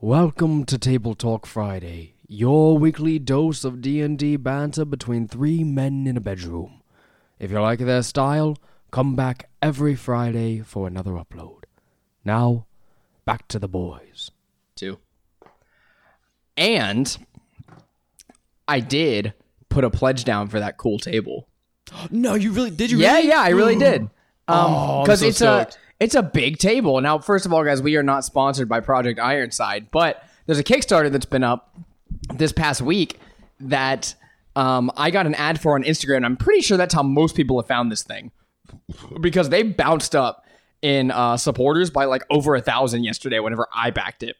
Welcome to Table Talk Friday, your weekly dose of D&D banter between three men in a bedroom. If you like their style, come back every Friday for another upload. Now, back to the boys. Two. And I did put a pledge down for that cool table. No, you really did. You Yeah, really? yeah, I really did. Um, Oh, I'm because so it's stoked. a it's a big table. Now, first of all, guys, we are not sponsored by Project Ironside, but there's a Kickstarter that's been up this past week that um, I got an ad for on Instagram. I'm pretty sure that's how most people have found this thing because they bounced up in uh, supporters by like over a thousand yesterday whenever I backed it.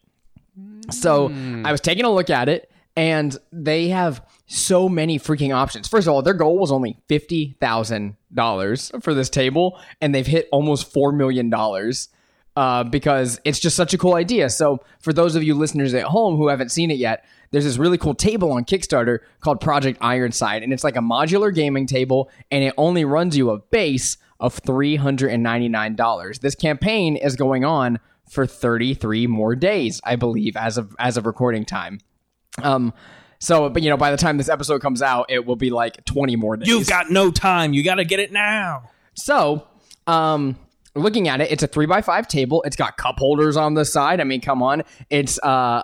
So I was taking a look at it, and they have so many freaking options. First of all, their goal was only fifty thousand dollars for this table, and they've hit almost four million dollars. Uh, because it's just such a cool idea. So, for those of you listeners at home who haven't seen it yet, there's this really cool table on Kickstarter called Project Ironside, and it's like a modular gaming table, and it only runs you a base of $399. This campaign is going on for 33 more days, I believe, as of as of recording time. Um, so, but you know, by the time this episode comes out, it will be like 20 more days. You've got no time. You got to get it now. So, um, looking at it, it's a three by five table. It's got cup holders on the side. I mean, come on. It's uh,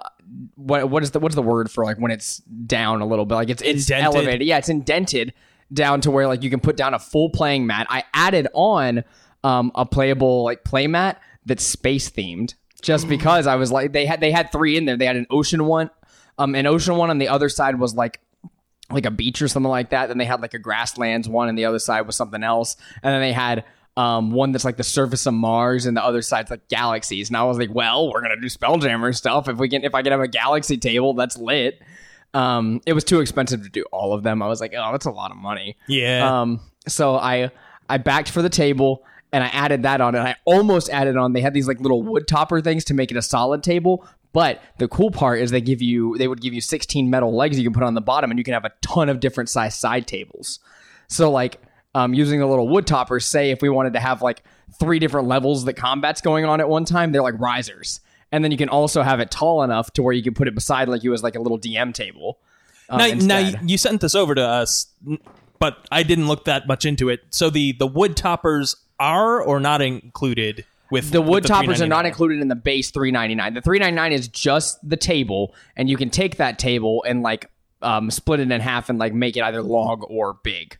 what what is the what's the word for like when it's down a little bit? Like it's it's Indented. elevated. Yeah, it's indented down to where like you can put down a full playing mat. I added on um a playable like play mat that's space themed just because I was like they had they had three in there. They had an ocean one, um, an ocean one on the other side was like like a beach or something like that. Then they had like a grasslands one, and the other side was something else. And then they had um, one that's like the surface of Mars, and the other side's like galaxies. And I was like, well, we're gonna do Spelljammer stuff. If we can, if I can have a galaxy table, that's lit. Um, it was too expensive to do all of them. I was like, oh, that's a lot of money. Yeah. Um, so I I backed for the table and I added that on and I almost added on. They had these like little wood topper things to make it a solid table. But the cool part is they give you they would give you 16 metal legs you can put on the bottom and you can have a ton of different size side tables. So like um, using the little wood toppers, say if we wanted to have like three different levels that combat's going on at one time, they're like risers. And then you can also have it tall enough to where you can put it beside like you as like a little DM table. um, now, now instead. you sent this over to us, but I didn't look that much into it. So the the wood toppers are or not included with the with wood toppers are not included in the base 399 the 399 is just the table and you can take that table and like um, split it in half and like make it either long or big.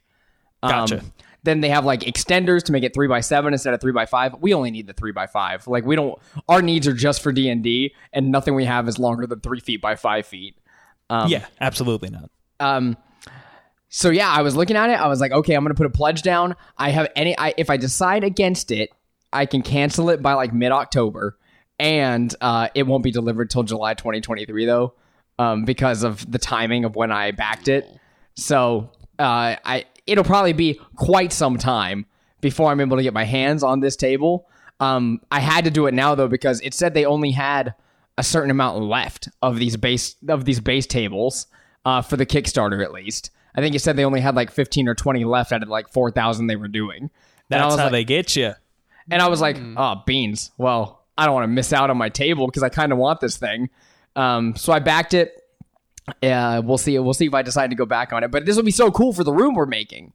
Um, Gotcha. then they have like extenders to make it 3 by 7 instead of 3 by 5 we only need the 3 by 5 like we don't our needs are just for d&d and nothing we have is longer than 3 feet by 5 feet. Yeah, absolutely not. um so yeah i was looking at it. I was like okay i'm gonna put a pledge down. I have any I, if i decide against it i can cancel it by like mid-october and uh, it won't be delivered till july 2023 though um, because of the timing of when i backed it so uh, i it'll probably be quite some time before i'm able to get my hands on this table um, i had to do it now though because it said they only had a certain amount left of these base of these base tables uh, for the Kickstarter at least. I think it said they only had like 15 or 20 left out of like 4,000 they were doing. That's how like, they get you. And I was like, oh, beans. Well, I don't want to miss out on my table because I kind of want this thing. Um, so I backed it. Uh, we'll see. We'll see if I decide to go back on it. But this will be so cool for the room we're making,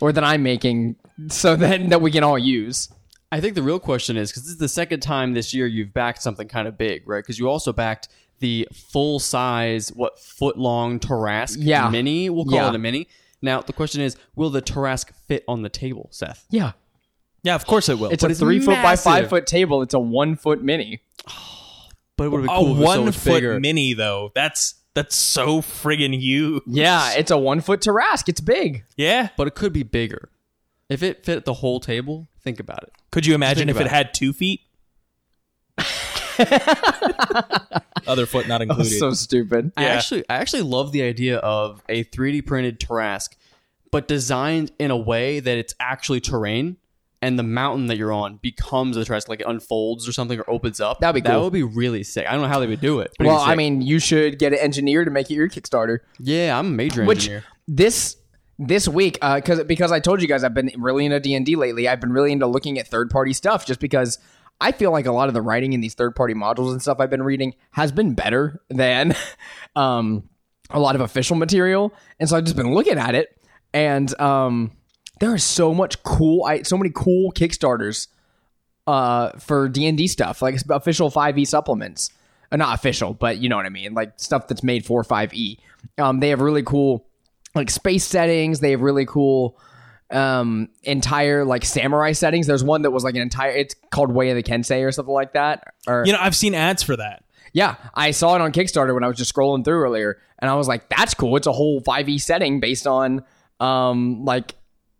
or that I'm making, so then that we can all use. I think the real question is because this is the second time this year you've backed something kind of big, right? Because you also backed the full size, what foot long Tarrasque Yeah. mini. We'll call Yeah. it a mini. Now the question is, will the Tarrasque fit on the table, Seth? Yeah, Yeah, of course it will. it's But a it's three foot by five foot table. It's a one foot mini. But it would be a cool if it was so one much foot bigger. mini though. That's that's so friggin' huge. Yeah, it's a one foot Tarrasque. It's big. Yeah. but it could be bigger. If it fit the whole table, think about it. Could you imagine think if it about had two feet? Other foot not included. So stupid. I Yeah. actually I actually love the idea of a 3D printed Tarrasque, but designed in a way that it's actually terrain and the mountain that you're on becomes a Tarrasque, like it unfolds or something or opens up. That'd be That would be really sick. I don't know how they would do it. but it'd Well, I sick. mean, you should get an engineer to make it your Kickstarter. yeah, I'm a major Which engineer. this this week, because because I told you guys I've been really into D and D lately. I've been really into looking at third party stuff just because I feel like a lot of the writing in these third party modules and stuff I've been reading has been better than um, a lot of official material. And so I've just been looking at it, and um, there is so much cool, I, so many cool Kickstarters uh, for D and D stuff, like official five E supplements. Uh, not official, but you know what I mean, like stuff that's made for five E. Um, they have really cool like space settings. They have really cool um entire like samurai settings. There's one that was like an entire. It's called Way of the Kensei or something like that. Or You know, I've seen ads for that. yeah, I saw it on Kickstarter when I was just scrolling through earlier, and I was like, "That's cool." It's a whole 5e setting based on um like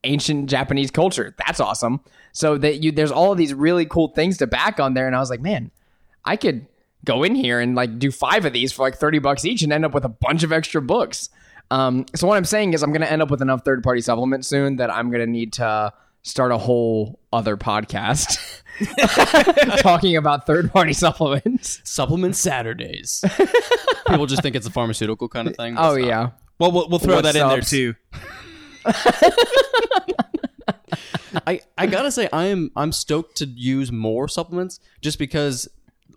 ancient Japanese culture. That's awesome. So that you there's all of these really cool things to back on there, and I was like, "Man, I could go in here and like do five of these for like 30 bucks each and end up with a bunch of extra books." Um, so what I'm saying is, I'm gonna end up with enough third party supplements soon that I'm gonna need to start a whole other podcast talking about third party supplements. Supplement Saturdays. People just think it's a pharmaceutical kind of thing. Oh not. yeah. Well, we'll, we'll throw What that in there too. I, I gotta say I am I'm stoked to use more supplements just because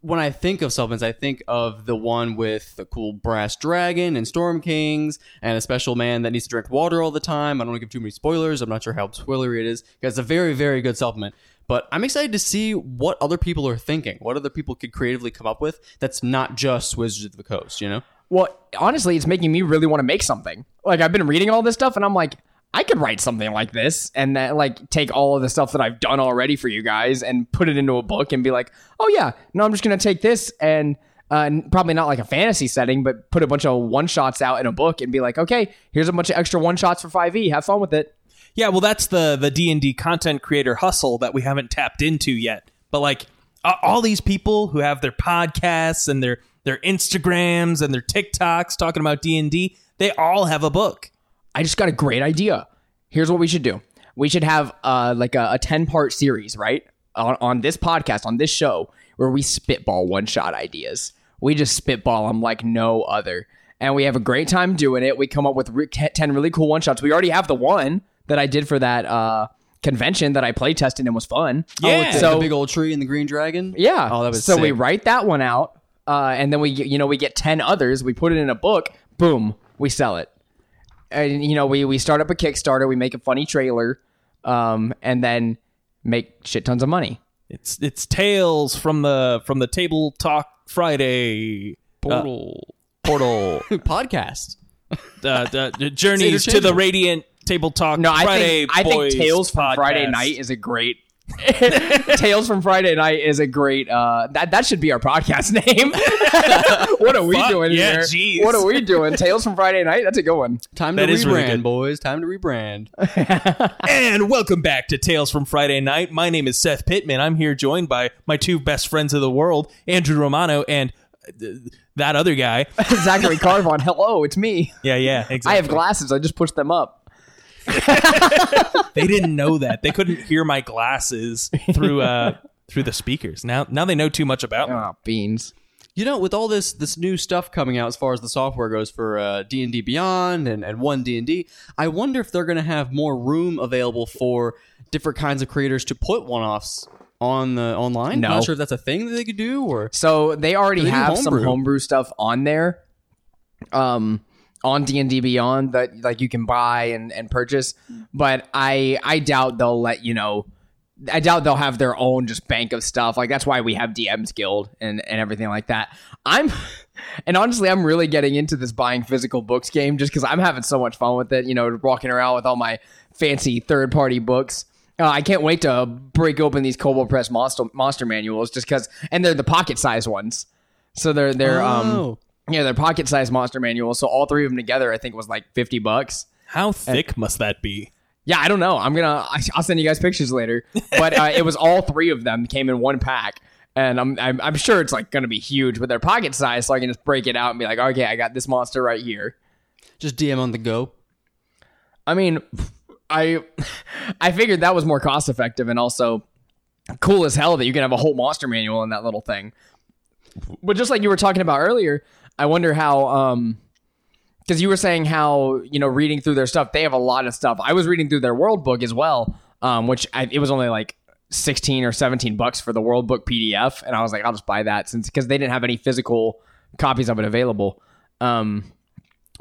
when I think of supplements, I think of the one with the cool brass dragon and storm kings and a special man that needs to drink water all the time. I don't want to give too many spoilers. I'm not sure how spoilery it is. It's a very very good supplement. But I'm excited to see what other people are thinking, what other people could creatively come up with that's not just Wizards of the Coast, you know? Well, honestly, it's making me really want to make something. Like I've been reading all this stuff, and I'm like, I could write something like this, and then like take all of the stuff that I've done already for you guys and put it into a book, and be like, oh yeah, no, I'm just gonna take this and. Uh, probably not like a fantasy setting, but put a bunch of one shots out in a book and be like, okay, here's a bunch of extra one shots for 5e. Have fun with it. Yeah, well, that's the the D and D content creator hustle that we haven't tapped into yet. But like all these people who have their podcasts and their their Instagrams and their TikToks talking about D and D, they all have a book. I just got a great idea. Here's what we should do. We should have uh, like a, a 10 part series, right? On, on this podcast, on this show, where we spitball one shot ideas. We just spitball them like no other. And we have a great time doing it. We come up with re- 10 really cool one shots. We already have the one that I did for that uh, convention that I play tested and was fun. Yeah. The, So- the big old tree and the green dragon? Yeah. Oh, that was so we write that one out, uh, and then we you know we get ten others. We put it in a book. Boom, we sell it. And you know we we start up a Kickstarter. We make a funny trailer, um, and then make shit tons of money. It's it's tales from the from the Table Talk Friday Portal. portal Podcast. uh, the, the journeys to the Radiant Table Talk No, I Friday think I think Boys Tales from Friday. Night is a great. Tales from Friday Night is a great. Uh, that that should be our podcast name. what are we Fuck, doing yeah, here? jeez. What are we doing? Tales from Friday Night. That's a good one. Time That to is rebrand, really boys. Time to rebrand. And welcome back to Tales from Friday Night. My name is Seth Pittman. I'm here joined by my two best friends of the world, Andrew Romano and uh, that other guy. Zachary Carvon. Hello, it's me. Yeah, yeah, exactly. I have glasses. I just pushed them up. They didn't know that. They couldn't hear my glasses through uh through the speakers. Now now they know too much about me. Oh, beans. You know, with all this this new stuff coming out as far as the software goes for uh, D and D Beyond and and one D and D, I wonder if they're going to have more room available for different kinds of creators to put one offs on the online. No. Not sure if that's a thing that they could do or So they already They do have some homebrew. homebrew stuff on there, um, on D and D Beyond that like you can buy and, and purchase. But I I doubt they'll let you know. I doubt they'll have their own just bank of stuff. Like that's why we have DM's Guild and and everything like that. I'm and honestly, I'm really getting into this buying physical books game just because I'm having so much fun with it. You know, walking around with all my fancy third party books. Uh, I can't wait to break open these Kobold Press monster monster manuals just because, and they're the pocket size ones. So they're they're um Oh. Yeah they're pocket sized monster manuals. So all three of them together, I think was like fifty bucks. How thick must that be? Yeah, I don't know. I'm gonna. I- I'll send you guys pictures later. But uh, it was all three of them came in one pack, and I'm, I'm I'm sure it's like gonna be huge, but they're pocket size, so I can just break it out and be like, okay, I got this monster right here. just DM on the go. I mean, I I figured that was more cost effective and also cool as hell that you can have a whole monster manual in that little thing. But just like you were talking about earlier, I wonder how um because you were saying how you know reading through their stuff, they have a lot of stuff. I was reading through their world book as well, um, which I, it was only like 16 or 17 bucks for the World Book PDF, and I was like, I'll just buy that since because they didn't have any physical copies of it available. Um,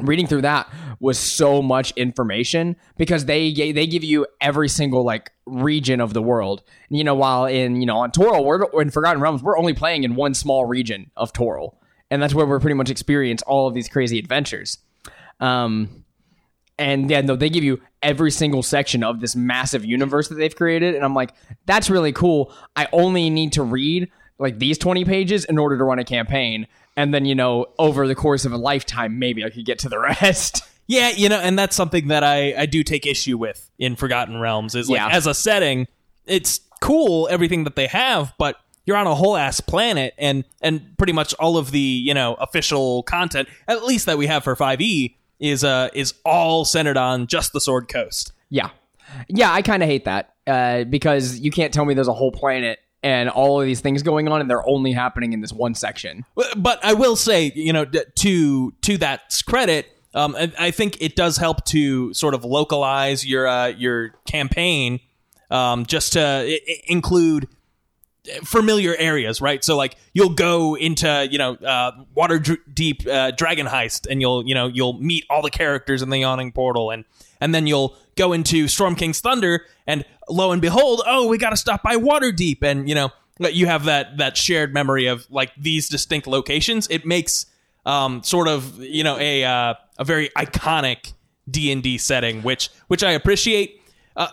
reading through that was so much information because they they give you every single like region of the world. You know, while in you know on Toril, we're in Forgotten Realms, we're only playing in one small region of Toril, and that's where we're pretty much experience all of these crazy adventures. Um, and yeah, no, they give you every single section of this massive universe that they've created, and I'm like, that's really cool. I only need to read like these 20 pages in order to run a campaign, and then you know, over the course of a lifetime, maybe I could get to the rest. Yeah, you know, and that's something that I, I do take issue with in Forgotten Realms is like Yeah. as a setting, it's cool everything that they have, but you're on a whole ass planet and and pretty much all of the, you know, official content, at least that we have for 5e is uh is all centered on just the Sword Coast. Yeah. Yeah, I kind of hate that uh, because you can't tell me there's a whole planet and all of these things going on and they're only happening in this one section. But I will say, you know, to to that credit, um, I, I think it does help to sort of localize your uh, your campaign, um, just to i- include familiar areas, right? So like you'll go into you know uh, Waterdeep uh, dragon heist, and you'll you know you'll meet all the characters in the yawning portal, and and then you'll go into Storm King's Thunder, and lo and behold, oh, we got to stop by Waterdeep, and you know you have that that shared memory of like these distinct locations. It makes um, sort of you know a uh, a very iconic D and D setting, which which I appreciate. Uh,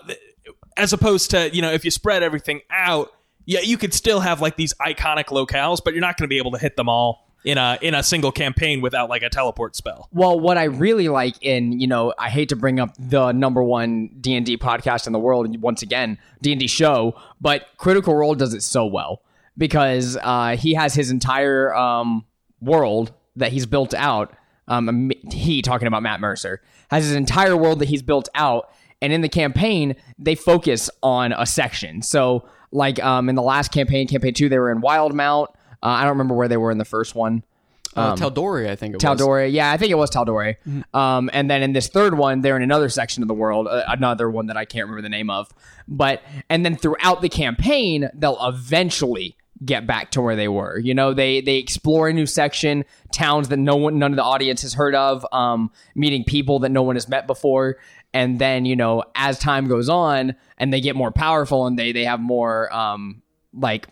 as opposed to you know if you spread everything out yeah you could still have like these iconic locales but you're not going to be able to hit them all in a in a single campaign without like a teleport spell Well, what I really like in, you know, I hate to bring up the number one D&D podcast in the world once again, D&D show, but Critical Role does it so well because uh, he has his entire um, world that he's built out. Um, he talking about Matt Mercer has his entire world that he's built out, and in the campaign they focus on a section. So, like um, in the last campaign, campaign two, they were in Wildemount. Uh, I don't remember where they were in the first one. Uh, Tal'Dorei, I think it was. Tal'Dorei. Yeah, I think it was Tal'Dorei. Um, and then in this third one, they're in another section of the world, uh, another one that I can't remember the name of. But and then throughout the campaign, they'll eventually get back to where they were. You know, they they explore a new section, towns that no one, none of the audience has heard of, um, meeting people that no one has met before. And then you know, as time goes on, and they get more powerful, and they they have more um, like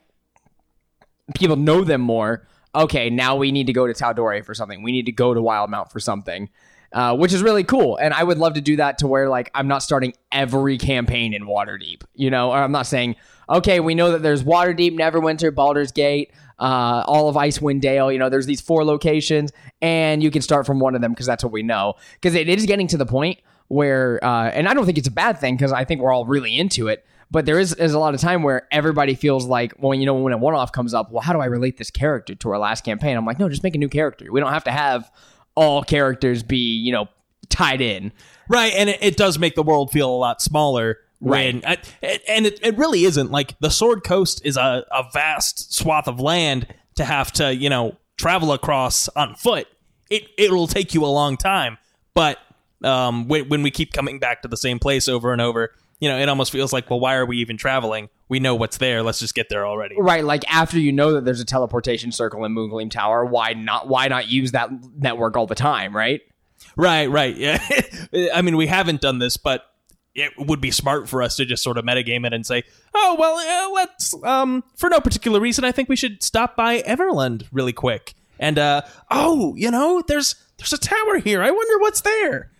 people know them more. Okay, now we need to go to Tal'Dorei for something. We need to go to Wildemount for something, uh, which is really cool. And I would love to do that to where like I'm not starting every campaign in Waterdeep. You know, or I'm not saying okay, we know that there's Waterdeep, Neverwinter, Baldur's Gate, uh, all of Icewind Dale. You know, there's these four locations, and you can start from one of them because that's what we know. Because it is getting to the point where, uh, and I don't think it's a bad thing because I think we're all really into it. But there is, is a lot of time where everybody feels like, well, you know, when a one off comes up, well, how do I relate this character to our last campaign? I'm like, no, just make a new character. We don't have to have all characters be, you know, tied in. right and it, it does make the world feel a lot smaller Right. when, and it, it really isn't like the sword coast is a, a vast swath of land to have to you know travel across on foot it it'll take you a long time but um when, when we keep coming back to the same place over and over you know it almost feels like well why are we even traveling we know what's there let's just get there already Right, like after you know that there's a teleportation circle in Moongleam Tower, why not? Why not use that network all the time? Right? Right, right. Yeah. I mean, we haven't done this, but it would be smart for us to just sort of metagame it and say, "Oh, well, uh, let's um for no particular reason, I think we should stop by Everlund really quick." And uh oh, you know, there's there's a tower here. I wonder what's there.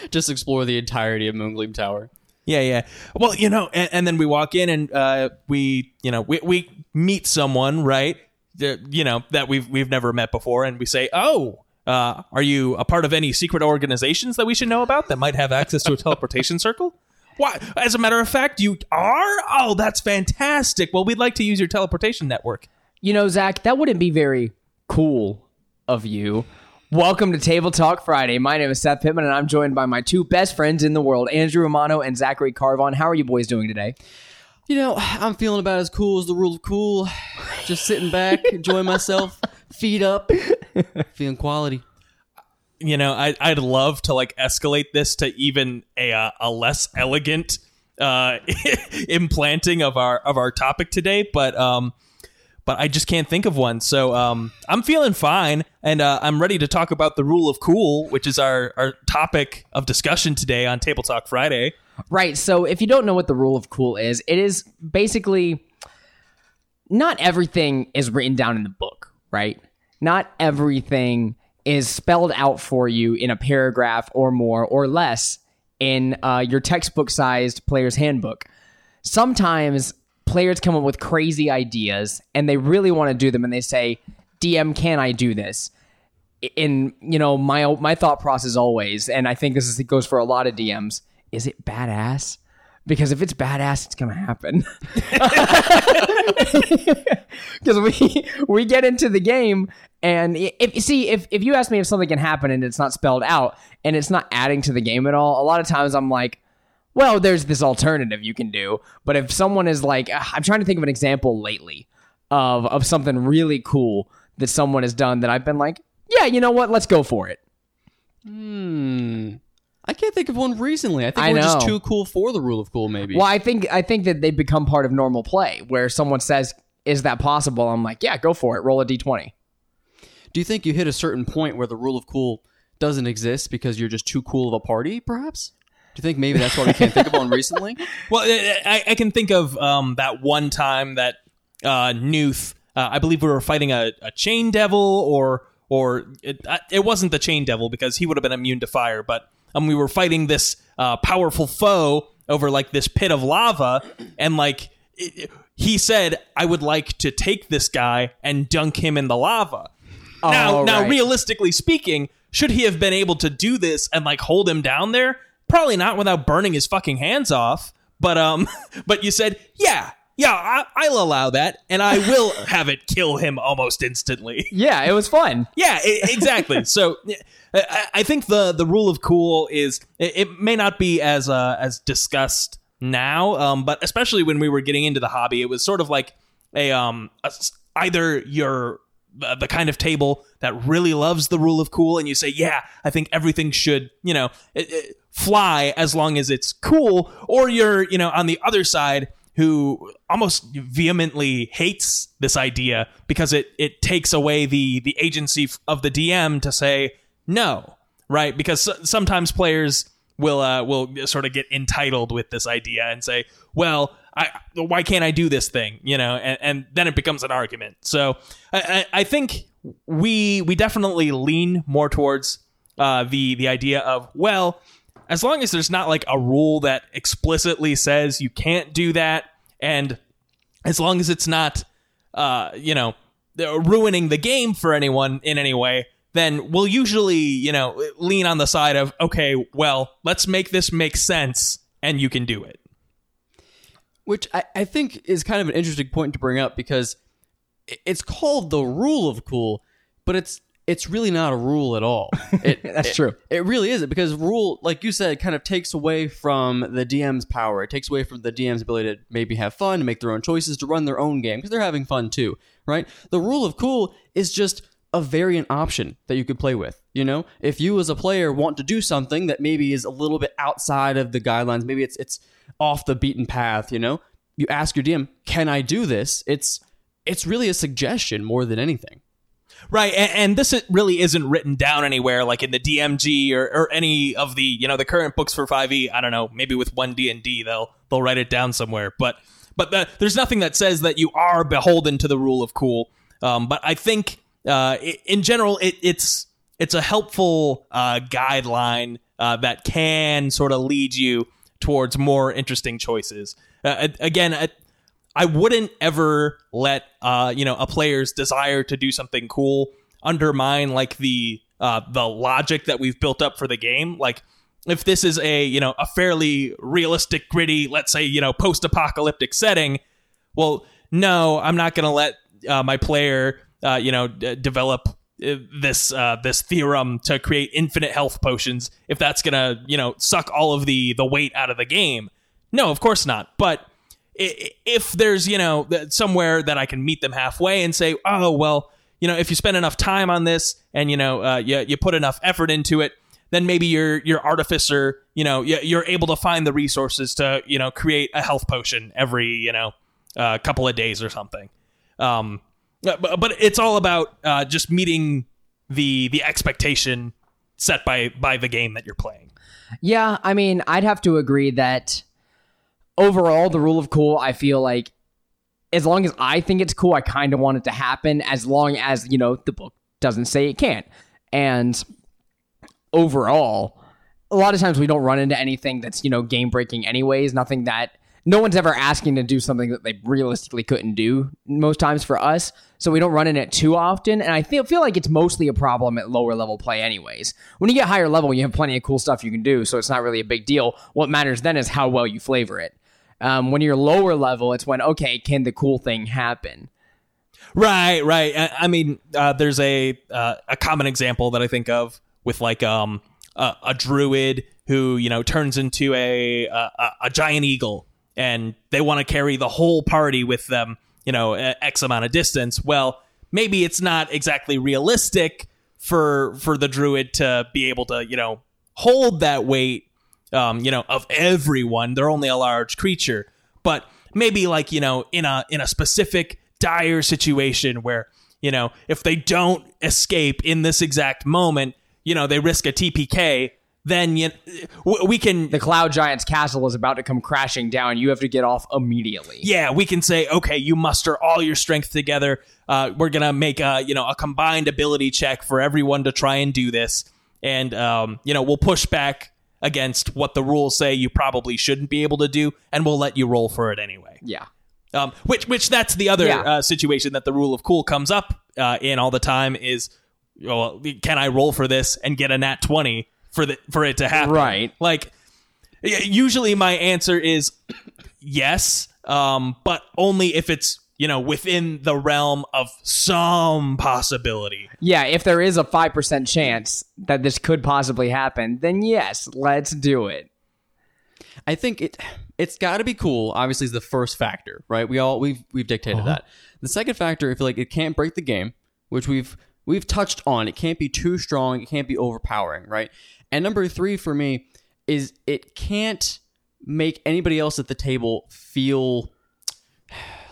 Just explore the entirety of Moongleam Tower. Yeah, yeah. Well, you know, and, and then we walk in and uh, we, you know, we, we meet someone, right? The- you know that we've we've never met before, and we say, "Oh, uh, are you a part of any secret organizations that we should know about that might have access to a teleportation circle?" Why? As a matter of fact, you are. Oh, that's fantastic. Well, we'd like to use your teleportation network. You know, Zach, that wouldn't be very cool of you. Welcome to Table Talk Friday. My name is Seth Pittman, and I'm joined by my two best friends in the world, Andrew Romano and Zachary Carvon. How are you boys doing today? You know, I'm feeling about as cool as the rule of cool. Just sitting back, enjoying myself, feet up, feeling quality. you know, I, I'd love to like escalate this to even a uh, a less elegant uh, implanting of our of our topic today, but um, but I just can't think of one. So um, I'm feeling fine, and uh, I'm ready to talk about the rule of cool, which is our our topic of discussion today on Table Talk Friday. Right. So if you don't know what the rule of cool is, it is basically not everything is written down in the book, right? Not everything is spelled out for you in a paragraph or more or less in uh, your textbook sized player's handbook. Sometimes players come up with crazy ideas and they really want to do them and they say, DM, can I do this? in you know my my thought process always, and I think this is it goes for a lot of DMs. Is it badass? Because if it's badass, it's gonna happen. Because we we get into the game, and if you see if if you ask me if something can happen and it's not spelled out and it's not adding to the game at all, a lot of times I'm like, well, there's this alternative you can do. But if someone is like, ah, I'm trying to think of an example lately of of something really cool that someone has done that I've been like, yeah, you know what? Let's go for it. Hmm. I can't think of one recently. I think I we're just too cool for the rule of cool. Maybe. Well, I think I think that they become part of normal play where someone says, "Is that possible?" I'm like, "Yeah, go for it. Roll a d20." Do you think you hit a certain point where the rule of cool doesn't exist because you're just too cool of a party? Perhaps. Do you think maybe that's why we can't think of one recently? Well, I, I can think of um, that one time that uh, Nuth, uh, I believe we were fighting a, a chain devil, or or it, uh, it wasn't the chain devil because he would have been immune to fire, but um, we were fighting this uh, powerful foe over like this pit of lava, and like it, he said, I would like to take this guy and dunk him in the lava. now, Oh, now, right. realistically speaking, should he have been able to do this and like hold him down there? Probably not without burning his fucking hands off. But um, but you said, yeah, yeah, I, I'll allow that, and I will have it kill him almost instantly. Yeah, it was fun. Yeah, e- exactly. so I, I think the the rule of cool is it, it may not be as uh, as discussed now, um, but especially when we were getting into the hobby, it was sort of like a um a either you're the the kind of table that really loves the rule of cool and you say yeah i think everything should you know it, it, fly as long as it's cool or you're you know on the other side who almost vehemently hates this idea because it it takes away the the agency of the DM to say no, right? Because sometimes players will uh, will sort of get entitled with this idea and say, well. I, why can't I do this thing? You know, and, and then it becomes an argument. So I, I, I think we we definitely lean more towards uh, the the idea of well, as long as there's not like a rule that explicitly says you can't do that, and as long as it's not, uh, you know, ruining the game for anyone in any way, then we'll usually, you know, lean on the side of okay, well, let's make this make sense, and you can do it. Which I, I think is kind of an interesting point to bring up because it's called the rule of cool, but it's it's really not a rule at all. It, That's it- true. It really isn't because rule, like you said, kind of takes away from the DM's power. It takes away from the DM's ability to maybe have fun, to make their own choices, to run their own game because they're having fun too, right? The rule of cool is just a variant option that you could play with. You know, if you as a player want to do something that maybe is a little bit outside of the guidelines, maybe it's it's off the beaten path. You know, you ask your DM, "Can I do this?" It's it's really a suggestion more than anything. Right, and, and this really isn't written down anywhere, like in the DMG or, or any of the you know the current books for Five E. I don't know, maybe with one D and D they'll they'll write it down somewhere. But but the, there's nothing that says that you are beholden to the rule of cool. Um, but I think uh, in general it, it's it's a helpful uh, guideline uh, that can sort of lead you towards more interesting choices. Uh, again, I, wouldn't ever let uh, you know a player's desire to do something cool undermine like the uh, the logic that we've built up for the game. Like if this is a you know a fairly realistic, gritty, let's say you know post-apocalyptic setting, well, no, I'm not going to let uh, my player uh, you know d- develop uh, this uh, this theorem to create infinite health potions if that's going to you know suck all of the the weight out of the game. No, of course not. But if there's you know somewhere that I can meet them halfway and say, oh well, you know, if you spend enough time on this and you know uh, you you put enough effort into it, then maybe your your artificer, you know, you're able to find the resources to you know create a health potion every you know uh, couple of days or something. Um, but, but it's all about uh, just meeting the the expectation set by by the game that you're playing. Yeah, I mean, I'd have to agree that overall, the rule of cool, I feel like as long as I think it's cool, I kind of want it to happen as long as, you know, the book doesn't say it can't. And overall, a lot of times we don't run into anything that's, you know, game breaking anyways, nothing that no one's ever asking to do something that they realistically couldn't do most times for us. So we don't run into it too often. And I feel feel like it's mostly a problem at lower level play anyways. When you get higher level, you have plenty of cool stuff you can do, so it's not really a big deal. What matters then is how well you flavor it. Um, when you're lower level, it's when okay, can the cool thing happen? Right, right. I, I mean, uh, there's a uh, a common example that I think of with like um a, a druid who you know turns into a a, a giant eagle, and they want to carry the whole party with them, you know, x amount of distance. Well, maybe it's not exactly realistic for for the druid to be able to you know hold that weight um, you know, of everyone. They're only a large creature, but maybe like you know, in a in a specific dire situation where you know, if they don't escape in this exact moment, you know, they risk a TPK. Then you, we can The Cloud Giant's castle is about to come crashing down. You have to get off immediately. yeah, we can say, okay, you muster all your strength together. Uh, we're gonna make a you know a combined ability check for everyone to try and do this, and um, you know we'll push back against what the rules say you probably shouldn't be able to do, and we'll let you roll for it anyway. Yeah. Um, which which that's the other Yeah. uh, situation that the rule of cool comes up uh, in all the time is, well, can I roll for this and get a nat twenty for the for it to happen? Right. Like, usually my answer is yes, um, but only if it's you know within the realm of some possibility. Yeah, if there is a 5% chance that this could possibly happen, then yes, let's do it. I think it it's got to be cool. Obviously, is the first factor, right? We all we've we've dictated uh-huh. that. The second factor, I feel like it can't break the game, which we've we've touched on. It can't be too strong. It can't be overpowering, right? And number three for me is it can't make anybody else at the table feel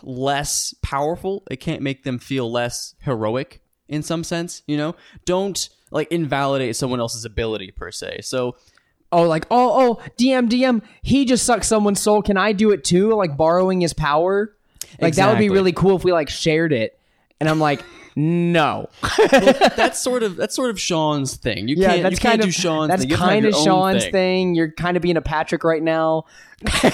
less powerful. It can't make them feel less heroic in some sense. You know, don't like invalidate someone else's ability per se. So Oh, like, oh, oh, DM, DM, he just sucks someone's soul. Can I do it too? Like borrowing his power? Like that would be really cool if we like shared it. And I'm like, no. that's sort of that's sort of Sean's thing. You Yeah, can't that's you can't kind do of Sean's that's thing. You have to have kind of your own Sean's thing. thing. You're kind of being a Patrick right now.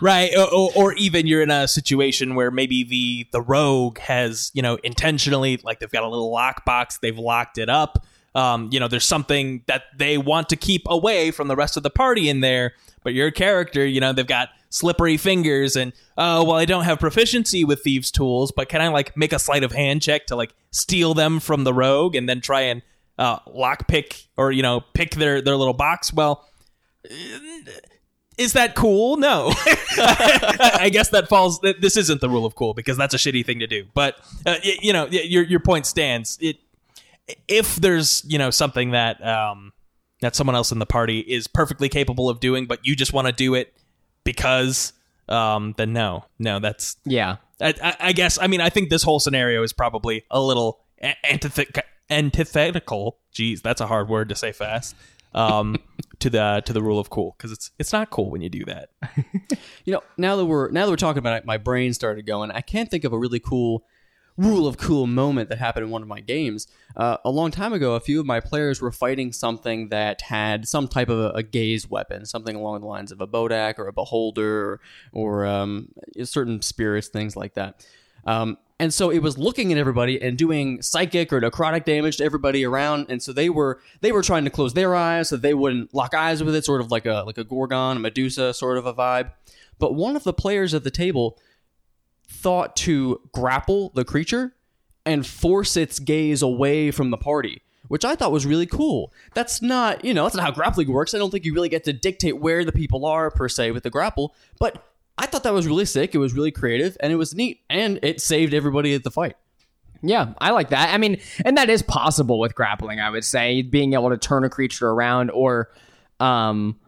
right or, or, or even you're in a situation where maybe the the rogue has you know intentionally like they've got a little lockbox they've locked it up um, you know there's something that they want to keep away from the rest of the party in there but your character you know they've got slippery fingers and oh well i don't have proficiency with thieves tools but can i like make a sleight of hand check to like steal them from the rogue and then try and uh, lock pick or you know pick their their little box well is that cool? No. I guess that falls. This isn't the rule of cool because that's a shitty thing to do. But uh, you know, your your point stands. It if there's you know something that um that someone else in the party is perfectly capable of doing, but you just want to do it because um then no, no, that's Yeah. I, I, I guess. I mean, I think this whole scenario is probably a little antithetical. Jeez, that's a hard word to say fast. Um, to the to the rule of cool because it's it's not cool when you do that. You know, now that we're now that we're talking about it, my brain started going. I can't think of a really cool rule of cool moment that happened in one of my games. Uh, a long time ago, a few of my players were fighting something that had some type of a, a gaze weapon, something along the lines of a bodak or a beholder or, or um, certain spirits, things like that. Um, and so it was looking at everybody and doing psychic or necrotic damage to everybody around. And so they were they were trying to close their eyes so they wouldn't lock eyes with it, sort of like a like a Gorgon, a Medusa sort of a vibe. But one of the players at the table thought to grapple the creature and force its gaze away from the party, which I thought was really cool. That's not, you know, that's not how grappling works. I don't think you really get to dictate where the people are per se with the grapple, but I thought that was really sick. It was really creative and it was neat and it saved everybody at the fight. Yeah, I like that. I mean, and that is possible with grappling, I would say, being able to turn a creature around or um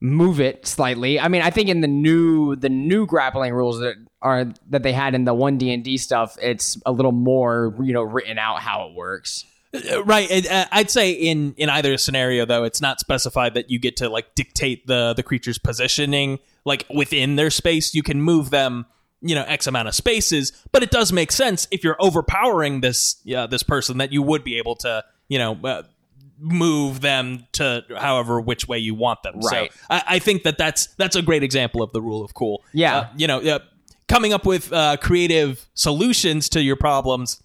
move it slightly. I mean, I think in the new the new grappling rules that are that they had in the 1 D&D stuff, it's a little more, you know, written out how it works. Uh, Right. and, uh, I'd say in in either scenario though, it's not specified that you get to like dictate the the creature's positioning like within their space. You can move them, you know, x amount of spaces, but it does make sense if you're overpowering this yeah, this person that you would be able to, you know, uh, move them to however which way you want them. Right. So I, I think that that's that's a great example of the rule of cool. Yeah. Uh, you know, uh, coming up with uh, creative solutions to your problems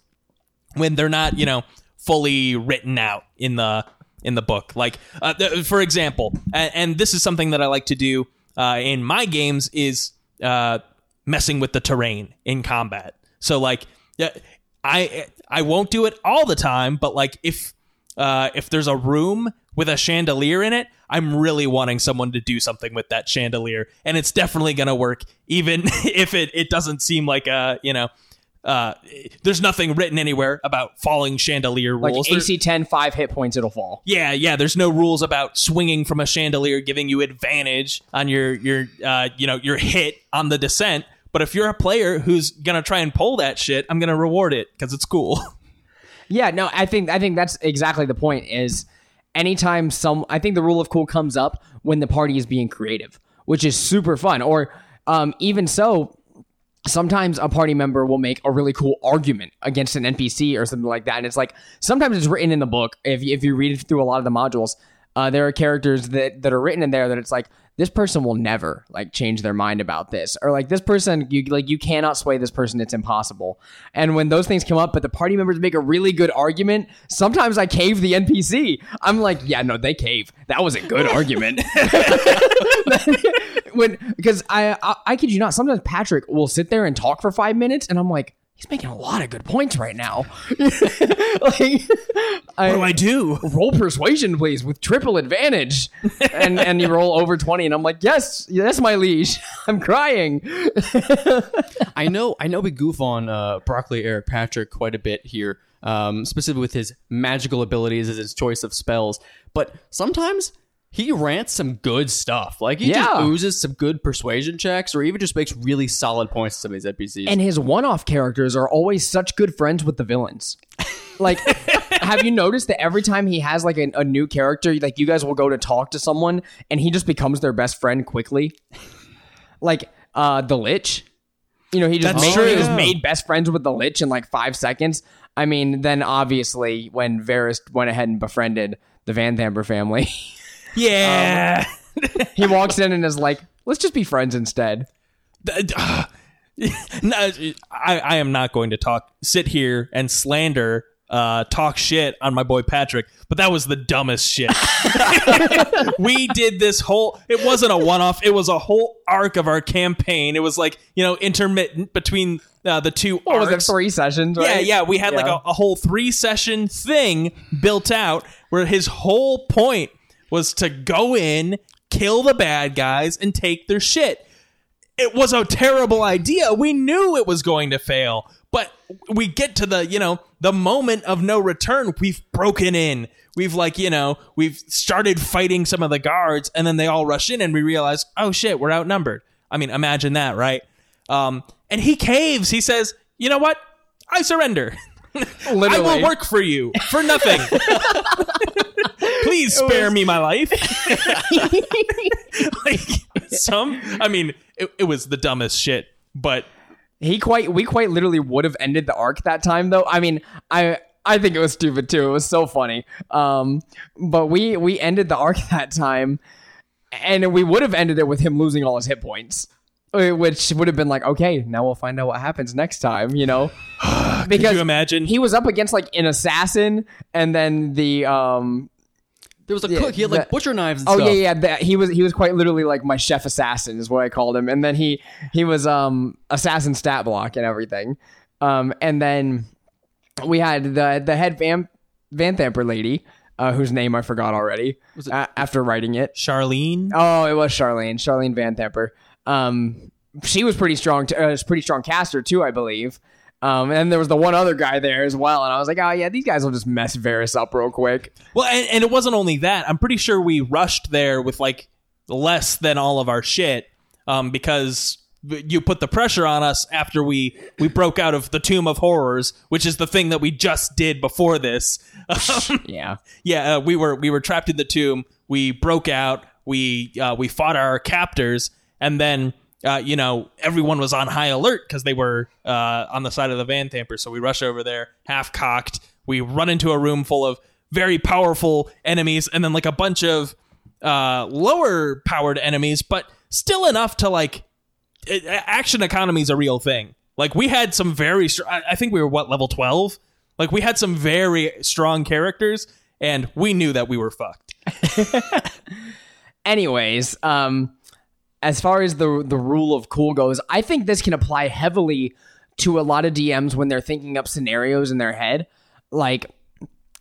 when they're not, you know, fully written out in the in the book. Like, uh, th- for example, and, and this is something that I like to do uh, in my games is uh, messing with the terrain in combat. So, like, yeah, I I won't do it all the time, but like if uh, if there's a room with a chandelier in it, I'm really wanting someone to do something with that chandelier, and it's definitely gonna work, even if it it doesn't seem like a you know. Uh, there's nothing written anywhere about falling chandelier Like rules. There- AC 10 5 hit points it'll fall. yeah, yeah. There's no rules about swinging from a chandelier giving you advantage on your your uh, you know your hit on the descent. But if you're a player who's gonna try and pull that shit, I'm gonna reward it because it's cool. Yeah, no, I think I think that's exactly the point. Is anytime some, I think the rule of cool comes up when the party is being creative, which is super fun. Or um, even so, sometimes a party member will make a really cool argument against an NPC or something like that, and it's like sometimes it's written in the book. If if you read through a lot of the modules, uh, there are characters that that are written in there that it's like this person will never like change their mind about this. Or like this person you like you cannot sway this person. It's impossible. And when those things come up but the party members make a really good argument sometimes i cave the npc i'm like yeah no they cave. That was a good argument. When because I, I i kid you not sometimes patrick will sit there and talk for five minutes and i'm like he's making a lot of good points right now like I, what do I do? roll persuasion please with triple advantage and and you roll over 20 and i'm like yes yes my liege i'm crying I know I know we goof on uh, broccoli Eric Patrick quite a bit here, um, specifically with his magical abilities as his choice of spells. But sometimes he rants some good stuff. Like he just oozes some good persuasion checks, or even just makes really solid points to some of these NPCs. and his one-off characters are always such good friends with the villains like have you noticed that every time he has like a, a new character like you guys will go to talk to someone and he just becomes their best friend quickly like uh the lich you know he just That's made, true. he just made best friends with the lich in like five seconds i mean then obviously when Varys went ahead and befriended the van Thamber family Yeah. he walks in and is like let's just be friends instead no, I, I am not going to talk, sit here and slander, uh, talk shit on my boy Patrick, but that was the dumbest shit. we did this whole, it wasn't a one off, it was a whole arc of our campaign. It was like, you know, intermittent between uh, the two what was it three sessions Yeah, right? yeah. We had like a, a whole three session thing built out where his whole point was to go in, kill the bad guys, and take their shit. It was a terrible idea. We knew it was going to fail, but we get to the, you know, the moment of no return. We've broken in. We've like, you know, we've started fighting some of the guards and then they all rush in and we realize, oh shit, we're outnumbered. I mean, imagine that, right? Um, and he caves. He says, you know what? I surrender. I will work for you for nothing. Please spare me my life. like some, I mean, it, it was the dumbest shit, but he quite we quite literally would have ended the arc that time though i mean i i think it was stupid too it was so funny um but we we ended the arc that time and we would have ended it with him losing all his hit points uh, which would have been like okay now we'll find out what happens next time you know because you imagine? he was up against like an assassin and then the um there was a cook. He had like the- butcher knives and Oh stuff. yeah, yeah. That, he was he was quite literally like my chef assassin is what I called him, and then he he was um assassin stat block and everything, um and then we had the the head Van Van Thamper lady, uh, whose name I forgot already a- after writing it. Charlene. Oh, it was Charlene, Charlene Van Thamper. Um, she was pretty strong, t- uh, pretty strong caster too, I believe. Um, and there was the one other guy there as well, and I was like, oh yeah, these guys will just mess Varys up real quick. Well, and, and it wasn't only that. I'm pretty sure we rushed there with like less than all of our shit um, because you put the pressure on us after we we broke out of the Tomb of Horrors, which is the thing that we just did before this. Um, Yeah, yeah, uh, we were we were trapped in the tomb. We broke out. We uh, we fought our captors, and then uh, you know everyone was on high alert because they were uh, on the side of the Van Tamper. So we rush over there, half cocked. We run into a room full of very powerful enemies, and then like a bunch of uh, lower powered enemies, but still enough to like it, action economy is a real thing. Like we had some very, str- I I think we were what level twelve. Like we had some very strong characters, and we knew that we were fucked. anyways, um, as far as the the rule of cool goes, I think this can apply heavily to a lot of DMs when they're thinking up scenarios in their head. Like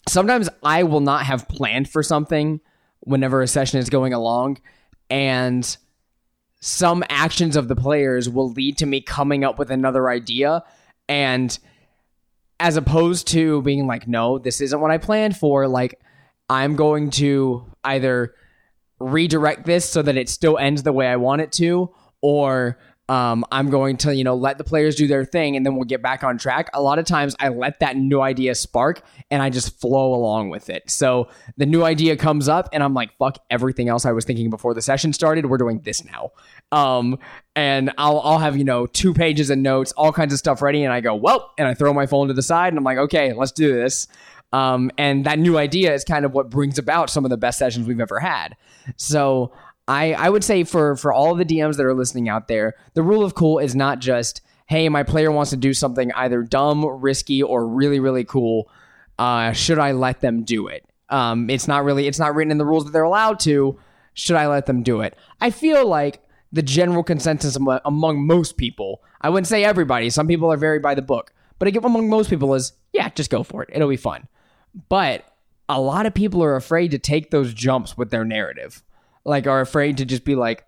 sometimes I will not have planned for something whenever a session is going along, and some actions of the players will lead to me coming up with another idea and as opposed to being like no this isn't what i planned for like i'm going to either redirect this so that it still ends the way I want it to, or um, I'm going to, you know, let the players do their thing and then we'll get back on track. A lot of times I let that new idea spark and I just flow along with it. So the new idea comes up and I'm like, fuck everything else I was thinking before the session started. We're doing this now. Um, and I'll, I'll have, you know, two pages of notes, all kinds of stuff ready. And I go, well, and I throw my phone to the side and I'm like, okay, let's do this. Um, and that new idea is kind of what brings about some of the best sessions we've ever had. So I, I would say for for all the DMs that are listening out there, the rule of cool is not just hey, my player wants to do something either dumb, risky, or really really cool. Uh, should I let them do it? Um, it's not really it's not written in the rules that they're allowed to. Should I let them do it? I feel like the general consensus among most people, I wouldn't say everybody. Some people are very by the book, but among most people is yeah, just go for it. It'll be fun. But a lot of people are afraid to take those jumps with their narrative. Like are afraid to just be like,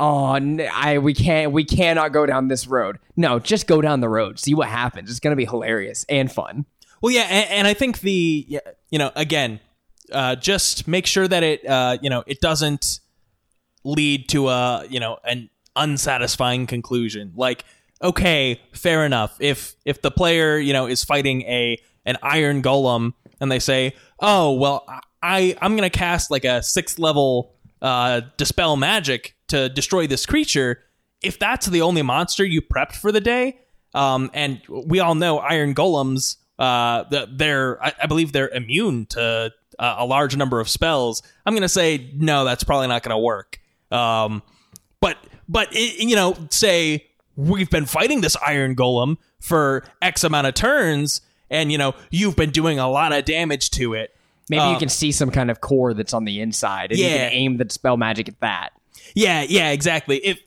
"Oh, I we can't we cannot go down this road." No, just go down the road. See what happens. It's going to be hilarious and fun. Well, yeah, and, and I think the you know again, uh, just make sure that it uh, you know it doesn't lead to a you know an unsatisfying conclusion. Like, okay, fair enough. If if the player you know is fighting a an iron golem and they say, oh well, I I'm gonna cast like a sixth level uh, dispel magic to destroy this creature. If that's the only monster you prepped for the day, um, and we all know iron golems, uh, they're I, I believe they're immune to uh, a large number of spells. I'm gonna say no, that's probably not gonna work. Um, but but it, you know, say we've been fighting this iron golem for X amount of turns, and you know you've been doing a lot of damage to it. Maybe Uh, you can see some kind of core that's on the inside, and you can aim the spell magic at that. Yeah, yeah, exactly. If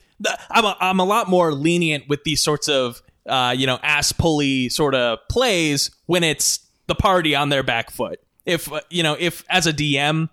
I'm, a, I'm a lot more lenient with these sorts of uh, you know ass pulley sort of plays when it's the party on their back foot. If uh, you know, if as a DM,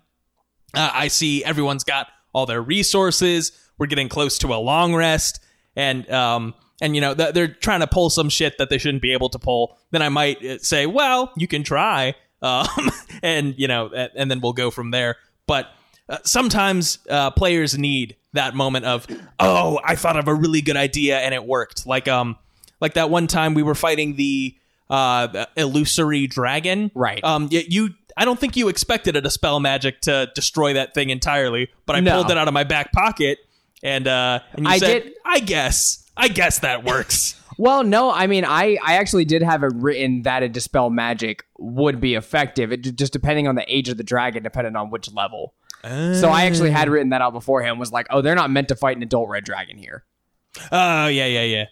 uh, I see everyone's got all their resources. We're getting close to a long rest, and um, and you know they're trying to pull some shit that they shouldn't be able to pull. Then I might uh, say, well, you can try, um, and you know, and, and then we'll go from there. But uh, sometimes uh, players need that moment of, oh, I thought of a really good idea and it worked. Like um, like that one time we were fighting the uh illusory dragon. Right. Um, you. I don't think you expected a dispel magic to destroy that thing entirely, but I No. pulled it out of my back pocket, and uh, and you I said, did- I guess, I guess that works. Well, no, I mean, I, I actually did have it written that a dispel magic would be effective. It just depending on the age of the dragon, depending on which level. So I actually had written that out beforehand. Was like, oh, they're not meant to fight an adult red dragon here. Oh yeah, yeah, yeah.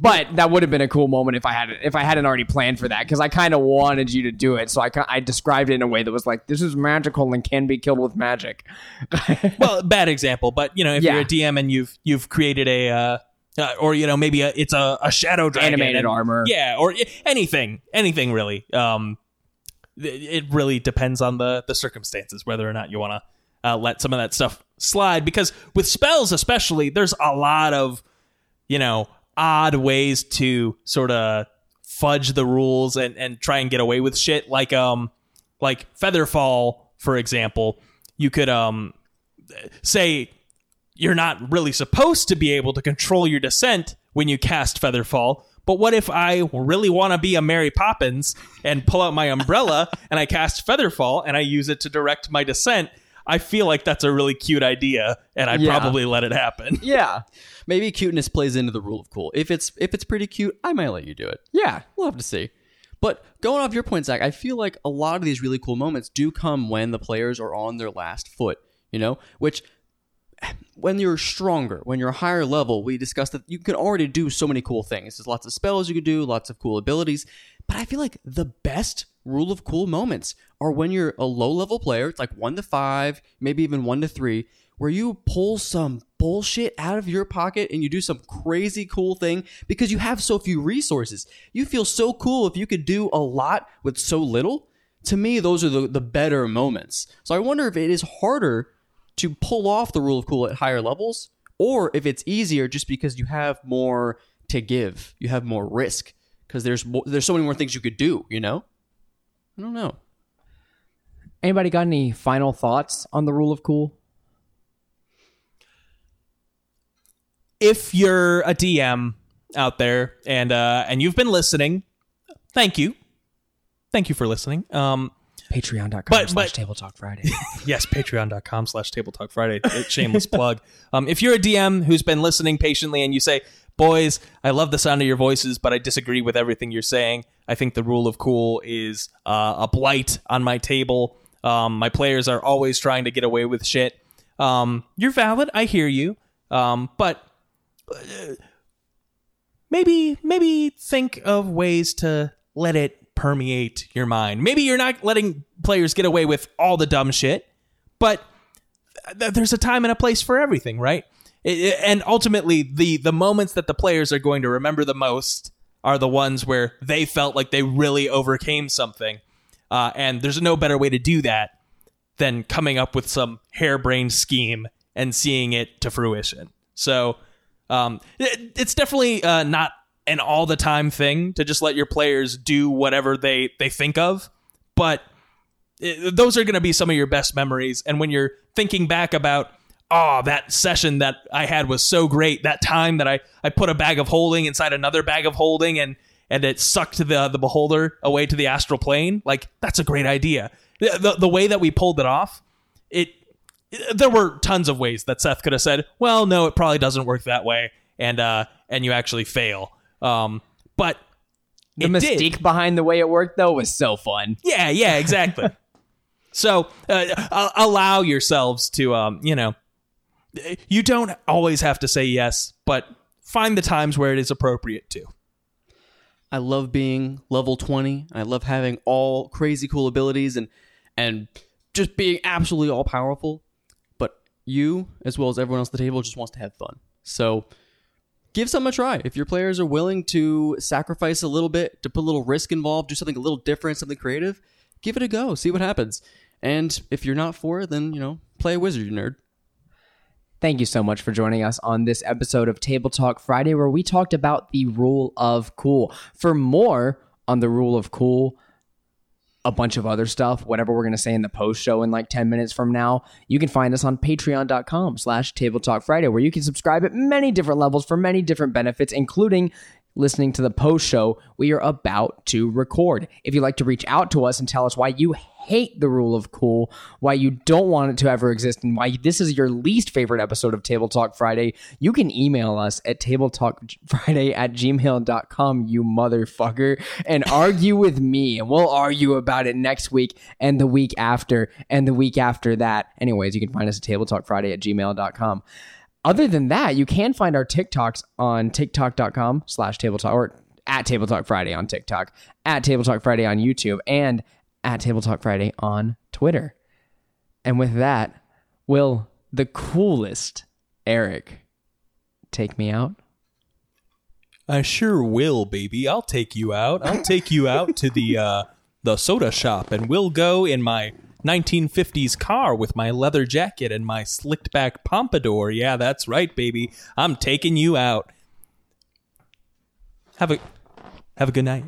But that would have been a cool moment if I had if I hadn't already planned for that because I kind of wanted you to do it. So I I described it in a way that was like, this is magical and can be killed with magic. well, bad example, but you know, if Yeah. you're a DM and you've you've created a uh, uh, or you know maybe a, it's a, a shadow dragon Animated and- armor. yeah, or anything, anything really. Um, it really depends on the the circumstances whether or not you want to uh, let some of that stuff slide because with spells especially, there's a lot of you know odd ways to sort of fudge the rules and and try and get away with shit like um like featherfall for example you could um say you're not really supposed to be able to control your descent when you cast featherfall but what if I really want to be a Mary Poppins and pull out my umbrella and I cast Featherfall and I use it to direct my descent? I feel like that's a really cute idea, and I'd Yeah. probably let it happen. Yeah. Maybe cuteness plays into the rule of cool. If it's if it's pretty cute, I might let you do it. Yeah. We'll have to see. But going off your point, Zach, I feel like a lot of these really cool moments do come when the players are on their last foot, you know? Which, when you're stronger, when you're higher level, we discussed that you can already do so many cool things. There's lots of spells you can do, lots of cool abilities. But I feel like the best rule of cool moments are when you're a low level player, it's like one to five, maybe even one to three, where you pull some bullshit out of your pocket and you do some crazy cool thing because you have so few resources. You feel so cool if you could do a lot with so little. To me, those are the, the better moments. So I wonder if it is harder to pull off the rule of cool at higher levels or if it's easier just because you have more to give. You have more risk because there's more, there's so many more things you could do, you know? I don't know. Anybody got any final thoughts on the rule of cool? If you're a DM out there and uh, and you've been listening, thank you, thank you for listening. Um, Patreon.com But- slash but- Table Talk Friday. yes, patreon.com slash table talk Friday. Shameless plug. Um, if you're a DM who's been listening patiently and you say, boys, I love the sound of your voices, but I disagree with everything you're saying. I think the rule of cool is uh, a blight on my table. Um, my players are always trying to get away with shit. Um, you're valid. I hear you. Um, but uh, maybe maybe think of ways to let it permeate your mind. Maybe you're not letting players get away with all the dumb shit, but th- there's a time and a place for everything, right? It- it- and ultimately, the the moments that the players are going to remember the most are the ones where they felt like they really overcame something. Uh, and there's no better way to do that than coming up with some harebrained scheme and seeing it to fruition. So um, it, it's definitely uh, not an all the time thing to just let your players do whatever they they think of, but it, those are going to be some of your best memories. And when you're thinking back about, oh, that session that I had was so great, that time that I I put a bag of holding inside another bag of holding and and it sucked the the beholder away to the astral plane, like that's a great idea. The, the, the way that we pulled it off, it there were tons of ways that Seth could have said, "Well, no, it probably doesn't work that way," and uh, and you actually fail. Um, but The it did. mystique behind the way it worked, though, was so fun. Yeah, yeah, exactly. so uh, allow yourselves to, um, you know, you don't always have to say yes, but find the times where it is appropriate to. I love being level 20. I love having all crazy cool abilities and and just being absolutely all powerful. But you, as well as everyone else at the table, just wants to have fun. So give something a try. If your players are willing to sacrifice a little bit, to put a little risk involved, do something a little different, something creative, give it a go. See what happens. And if you're not for it, then you know, play a wizard, you nerd. Thank you so much for joining us on this episode of Table Talk Friday, where we talked about the rule of cool. For more on the rule of cool, a bunch of other stuff, whatever we're going to say in the post show in like 10 minutes from now, you can find us on patreon.com slash Table Talk Friday, where you can subscribe at many different levels for many different benefits, including listening to the post show we are about to record. If you'd like to reach out to us and tell us why you hate the rule of cool, why you don't want it to ever exist, and why this is your least favorite episode of Table Talk Friday, you can email us at tabletalkfriday at gmail.com, you motherfucker, and argue with me. And we'll argue about it next week and the week after and the week after that. Anyways, you can find us at tabletalkfriday at gmail.com. Other than that, you can find our TikToks on tiktok.com slash tabletalk or at Table Talk Friday on TikTok, at Table Talk Friday on YouTube, and at Table Talk Friday on Twitter. And with that, will the coolest Eric take me out? I sure will, baby. I'll take you out. I'll take you out to the uh, the soda shop, and we'll go in my 1950s car with my leather jacket and my slicked back pompadour. Yeah, that's right, baby. I'm taking you out. Have a have a good night.